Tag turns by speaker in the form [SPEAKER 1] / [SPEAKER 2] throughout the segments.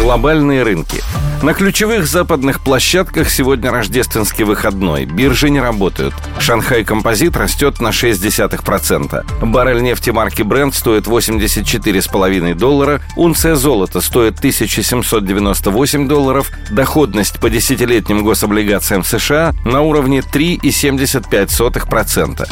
[SPEAKER 1] Глобальные рынки – на ключевых западных площадках сегодня рождественский выходной. Биржи не работают. Шанхай Композит растет на 0,6%. Баррель нефти марки Brent стоит 84,5 доллара. Унция золота стоит 1798 долларов. Доходность по десятилетним гособлигациям США на уровне 3,75%.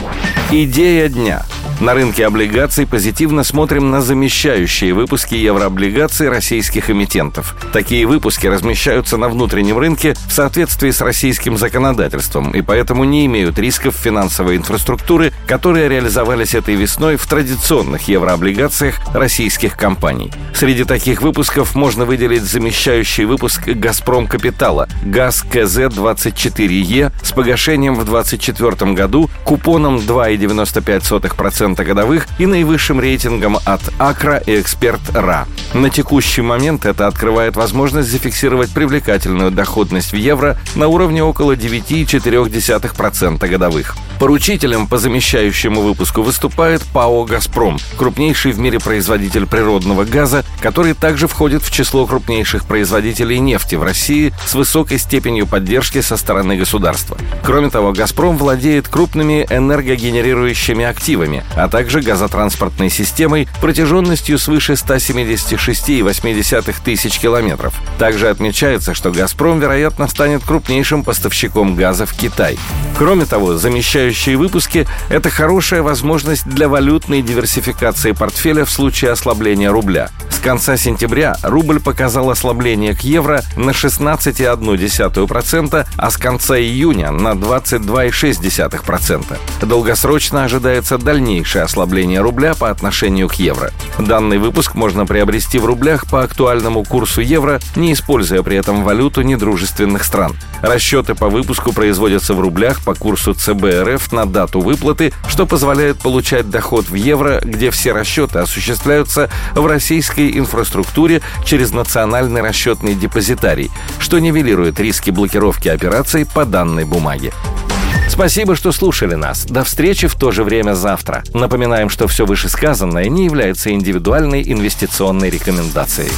[SPEAKER 1] Идея дня. На рынке облигаций позитивно смотрим на замещающие выпуски еврооблигаций российских эмитентов. Такие выпуски размещаются на внутреннем рынке в соответствии с российским законодательством и поэтому не имеют рисков финансовой инфраструктуры, которые реализовались этой весной в традиционных еврооблигациях российских компаний. Среди таких выпусков можно выделить замещающий выпуск «Газпром Капитала» ГАЗ КЗ-24Е с погашением в 2024 году купоном 2,95% 2,5% годовых и наивысшим рейтингом от Акра и Эксперт РА. На текущий момент это открывает возможность зафиксировать привлекательную доходность в евро на уровне около 9,4% годовых. Поручителем по замещающему выпуску выступает ПАО «Газпром», крупнейший в мире производитель природного газа, который также входит в число крупнейших производителей нефти в России с высокой степенью поддержки со стороны государства. Кроме того, «Газпром» владеет крупными энергогенерирующими активами, а также газотранспортной системой протяженностью свыше 176,8 тысяч километров. Также отмечается, что «Газпром», вероятно, станет крупнейшим поставщиком газа в Китай. Кроме того, замещающие выпуски – это хорошая возможность для валютной диверсификации портфеля в случае ослабления рубля. Конца сентября рубль показал ослабление к евро на 16,1%, а с конца июня на 22,6%. Долгосрочно ожидается дальнейшее ослабление рубля по отношению к евро. Данный выпуск можно приобрести в рублях по актуальному курсу евро, не используя при этом валюту недружественных стран. Расчеты по выпуску производятся в рублях по курсу ЦБ РФ на дату выплаты, что позволяет получать доход в евро, где все расчеты осуществляются в российской инфраструктуре через национальный расчетный депозитарий, что нивелирует риски блокировки операций по данной бумаге. Спасибо, что слушали нас. До встречи в то же время завтра. Напоминаем, что все вышесказанное не является индивидуальной инвестиционной рекомендацией.